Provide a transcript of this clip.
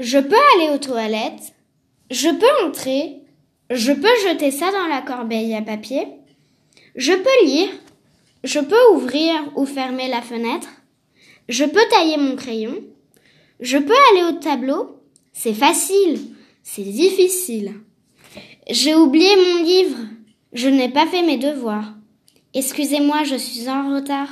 Je peux aller aux toilettes. Je peux entrer. Je peux jeter ça dans la corbeille à papier. Je peux lire. Je peux ouvrir ou fermer la fenêtre. Je peux tailler mon crayon. Je peux aller au tableau. C'est facile. C'est difficile. J'ai oublié mon livre. Je n'ai pas fait mes devoirs. Excusez-moi, je suis en retard.